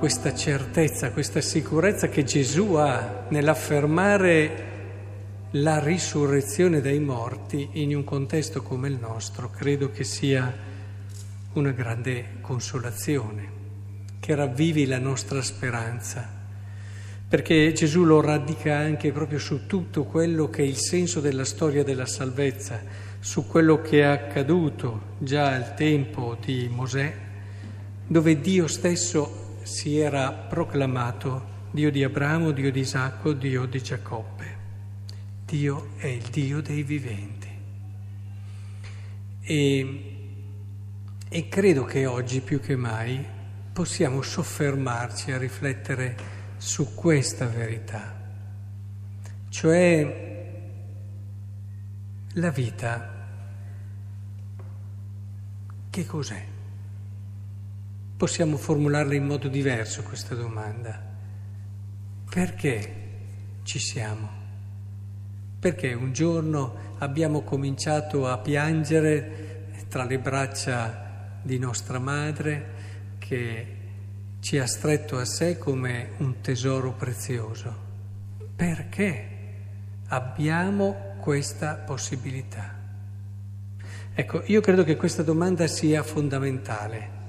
questa certezza, questa sicurezza che Gesù ha nell'affermare la risurrezione dai morti in un contesto come il nostro, credo che sia una grande consolazione, che ravvivi la nostra speranza. Perché Gesù lo radica anche proprio su tutto quello che è il senso della storia della salvezza, su quello che è accaduto già al tempo di Mosè, dove Dio stesso si era proclamato Dio di Abramo, Dio di Isacco, Dio di Giacobbe. Dio è il Dio dei viventi. E, e credo che oggi più che mai possiamo soffermarci a riflettere su questa verità, cioè la vita che cos'è? Possiamo formularla in modo diverso questa domanda. Perché ci siamo? Perché un giorno abbiamo cominciato a piangere tra le braccia di nostra madre che ci ha stretto a sé come un tesoro prezioso. Perché abbiamo questa possibilità? Ecco, io credo che questa domanda sia fondamentale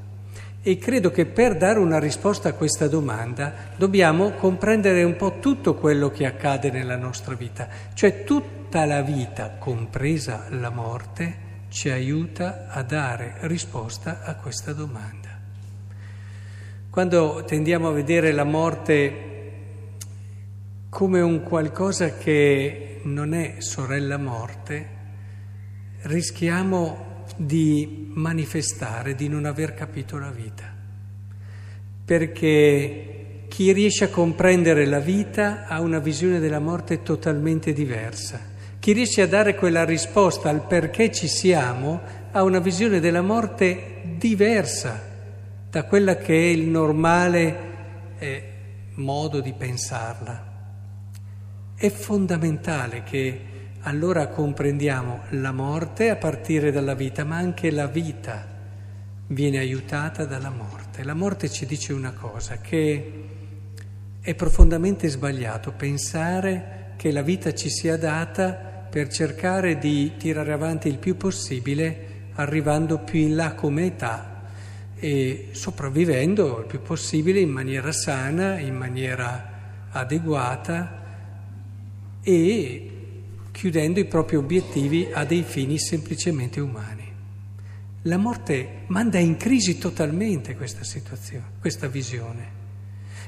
e credo che per dare una risposta a questa domanda dobbiamo comprendere un po' tutto quello che accade nella nostra vita, cioè tutta la vita, compresa la morte, ci aiuta a dare risposta a questa domanda. Quando tendiamo a vedere la morte come un qualcosa che non è sorella morte, rischiamo di manifestare di non aver capito la vita. Perché chi riesce a comprendere la vita ha una visione della morte totalmente diversa. Chi riesce a dare quella risposta al perché ci siamo ha una visione della morte diversa da quella che è il normale eh, modo di pensarla. È fondamentale che allora comprendiamo la morte a partire dalla vita, ma anche la vita viene aiutata dalla morte. La morte ci dice una cosa, che è profondamente sbagliato pensare che la vita ci sia data per cercare di tirare avanti il più possibile arrivando più in là come età e sopravvivendo il più possibile in maniera sana, in maniera adeguata e chiudendo i propri obiettivi a dei fini semplicemente umani. La morte manda in crisi totalmente questa situazione, questa visione.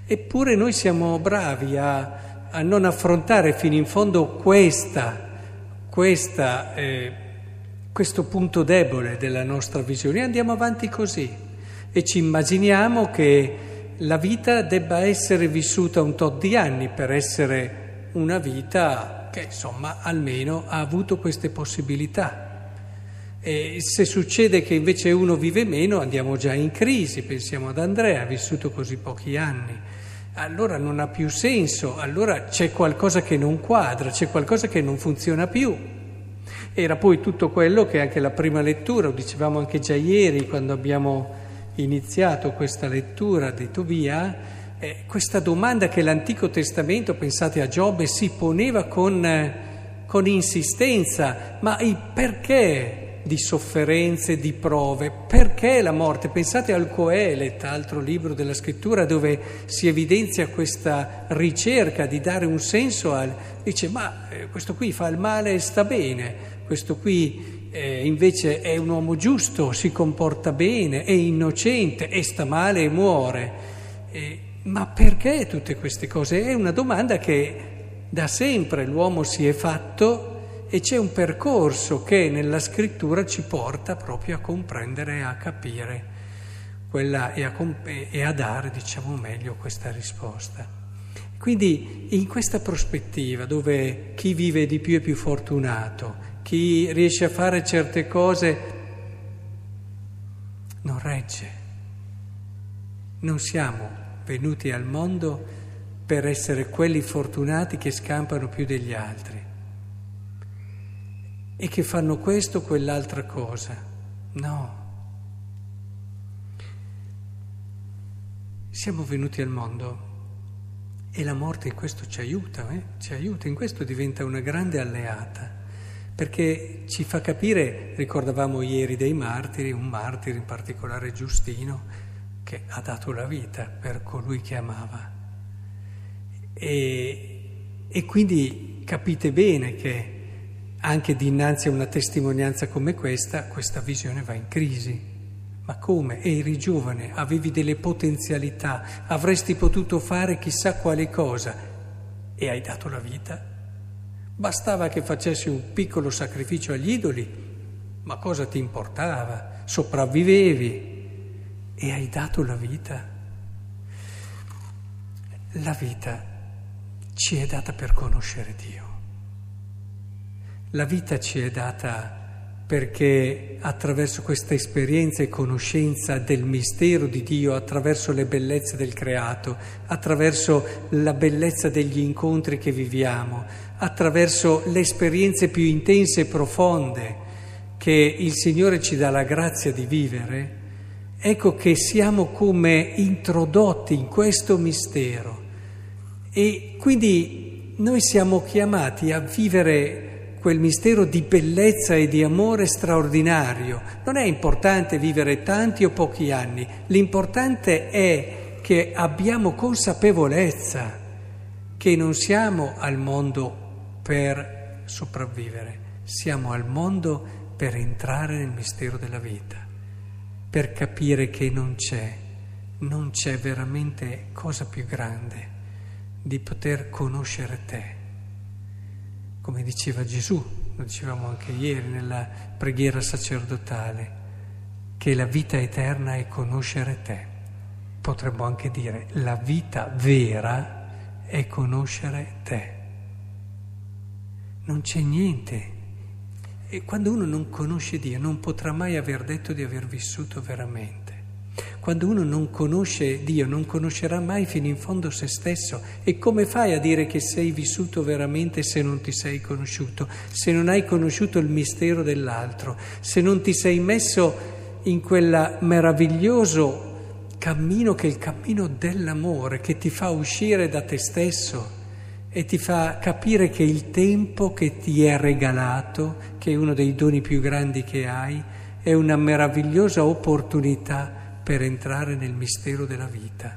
Eppure noi siamo bravi a, a non affrontare fino in fondo questa, questa, eh, questo punto debole della nostra visione andiamo avanti così e ci immaginiamo che la vita debba essere vissuta un tot di anni per essere una vita che insomma almeno ha avuto queste possibilità. E se succede che invece uno vive meno andiamo già in crisi, pensiamo ad Andrea, ha vissuto così pochi anni, allora non ha più senso, allora c'è qualcosa che non quadra, c'è qualcosa che non funziona più. Era poi tutto quello che anche la prima lettura, lo dicevamo anche già ieri quando abbiamo iniziato questa lettura di Tobia, eh, questa domanda che l'Antico Testamento, pensate a Giobbe, si poneva con, eh, con insistenza, ma il perché di sofferenze, di prove, perché la morte? Pensate al Coelet, altro libro della scrittura dove si evidenzia questa ricerca di dare un senso al... dice ma eh, questo qui fa il male e sta bene, questo qui eh, invece è un uomo giusto, si comporta bene, è innocente e sta male e muore. Eh, ma perché tutte queste cose? È una domanda che da sempre l'uomo si è fatto e c'è un percorso che nella scrittura ci porta proprio a comprendere e a capire quella, e, a, e a dare, diciamo meglio, questa risposta. Quindi in questa prospettiva dove chi vive di più è più fortunato, chi riesce a fare certe cose non regge. Non siamo venuti al mondo per essere quelli fortunati che scampano più degli altri e che fanno questo o quell'altra cosa. No. siamo venuti al mondo e la morte in questo ci aiuta, eh? ci aiuta, in questo diventa una grande alleata, perché ci fa capire, ricordavamo ieri dei martiri, un martire in particolare Giustino, che ha dato la vita per colui che amava. E, e quindi capite bene che anche dinanzi a una testimonianza come questa, questa visione va in crisi. Ma come? Eri giovane, avevi delle potenzialità, avresti potuto fare chissà quale cosa e hai dato la vita. Bastava che facessi un piccolo sacrificio agli idoli, ma cosa ti importava? Sopravvivevi e hai dato la vita. La vita ci è data per conoscere Dio. La vita ci è data perché attraverso questa esperienza e conoscenza del mistero di Dio, attraverso le bellezze del creato, attraverso la bellezza degli incontri che viviamo, attraverso le esperienze più intense e profonde che il Signore ci dà la grazia di vivere, ecco che siamo come introdotti in questo mistero. E quindi noi siamo chiamati a vivere quel mistero di bellezza e di amore straordinario. Non è importante vivere tanti o pochi anni, l'importante è che abbiamo consapevolezza che non siamo al mondo per sopravvivere, siamo al mondo per entrare nel mistero della vita, per capire che non c'è, non c'è veramente cosa più grande di poter conoscere te come diceva Gesù, lo dicevamo anche ieri nella preghiera sacerdotale, che la vita eterna è conoscere te. Potremmo anche dire la vita vera è conoscere te. Non c'è niente. E quando uno non conosce Dio non potrà mai aver detto di aver vissuto veramente. Quando uno non conosce Dio, non conoscerà mai fino in fondo se stesso. E come fai a dire che sei vissuto veramente se non ti sei conosciuto, se non hai conosciuto il mistero dell'altro, se non ti sei messo in quel meraviglioso cammino che è il cammino dell'amore, che ti fa uscire da te stesso e ti fa capire che il tempo che ti è regalato, che è uno dei doni più grandi che hai, è una meravigliosa opportunità per entrare nel mistero della vita.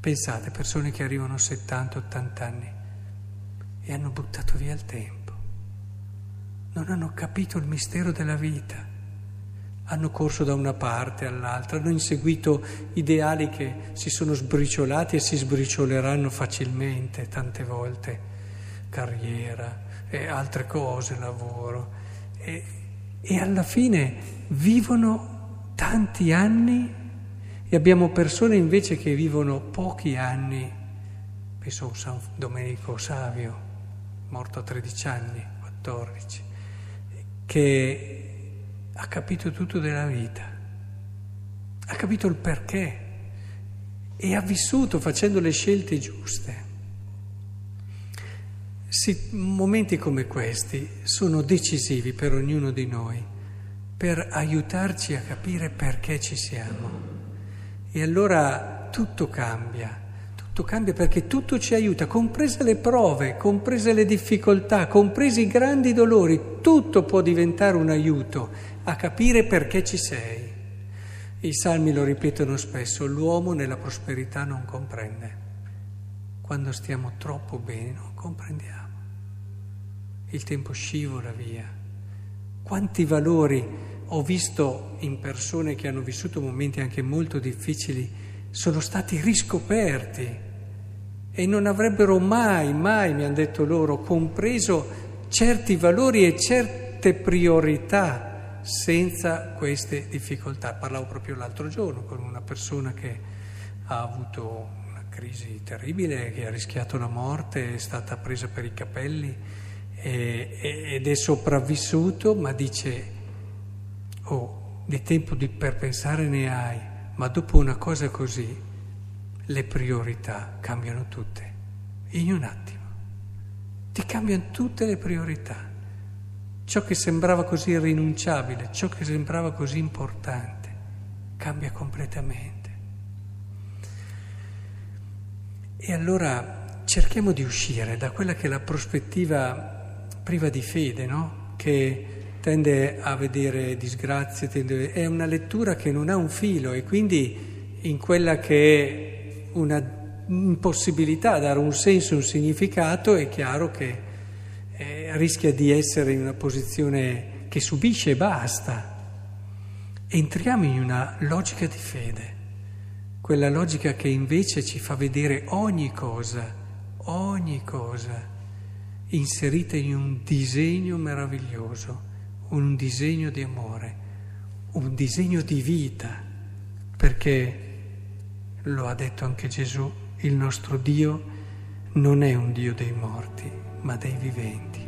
Pensate, persone che arrivano a 70-80 anni e hanno buttato via il tempo, non hanno capito il mistero della vita, hanno corso da una parte all'altra, hanno inseguito ideali che si sono sbriciolati e si sbricioleranno facilmente tante volte, carriera e altre cose, lavoro, e, e alla fine vivono tanti anni e abbiamo persone invece che vivono pochi anni, penso a San Domenico Savio, morto a 13 anni, 14, che ha capito tutto della vita, ha capito il perché e ha vissuto facendo le scelte giuste. Sì, momenti come questi sono decisivi per ognuno di noi per aiutarci a capire perché ci siamo. E allora tutto cambia, tutto cambia perché tutto ci aiuta, comprese le prove, comprese le difficoltà, compresi i grandi dolori, tutto può diventare un aiuto a capire perché ci sei. I salmi lo ripetono spesso, l'uomo nella prosperità non comprende. Quando stiamo troppo bene non comprendiamo. Il tempo scivola via. Quanti valori ho visto in persone che hanno vissuto momenti anche molto difficili, sono stati riscoperti e non avrebbero mai, mai, mi hanno detto loro, compreso certi valori e certe priorità senza queste difficoltà. Parlavo proprio l'altro giorno con una persona che ha avuto una crisi terribile, che ha rischiato la morte, è stata presa per i capelli ed è sopravvissuto, ma dice oh, di tempo di, per pensare ne hai, ma dopo una cosa così le priorità cambiano tutte, in un attimo. Ti cambiano tutte le priorità. Ciò che sembrava così irrinunciabile, ciò che sembrava così importante, cambia completamente. E allora cerchiamo di uscire da quella che è la prospettiva priva di fede, no? Che tende a vedere disgrazie, tende... è una lettura che non ha un filo e quindi in quella che è una impossibilità a dare un senso, un significato, è chiaro che rischia di essere in una posizione che subisce e basta. Entriamo in una logica di fede, quella logica che invece ci fa vedere ogni cosa, ogni cosa, inserita in un disegno meraviglioso, un disegno di amore, un disegno di vita, perché lo ha detto anche Gesù, il nostro Dio non è un Dio dei morti, ma dei viventi.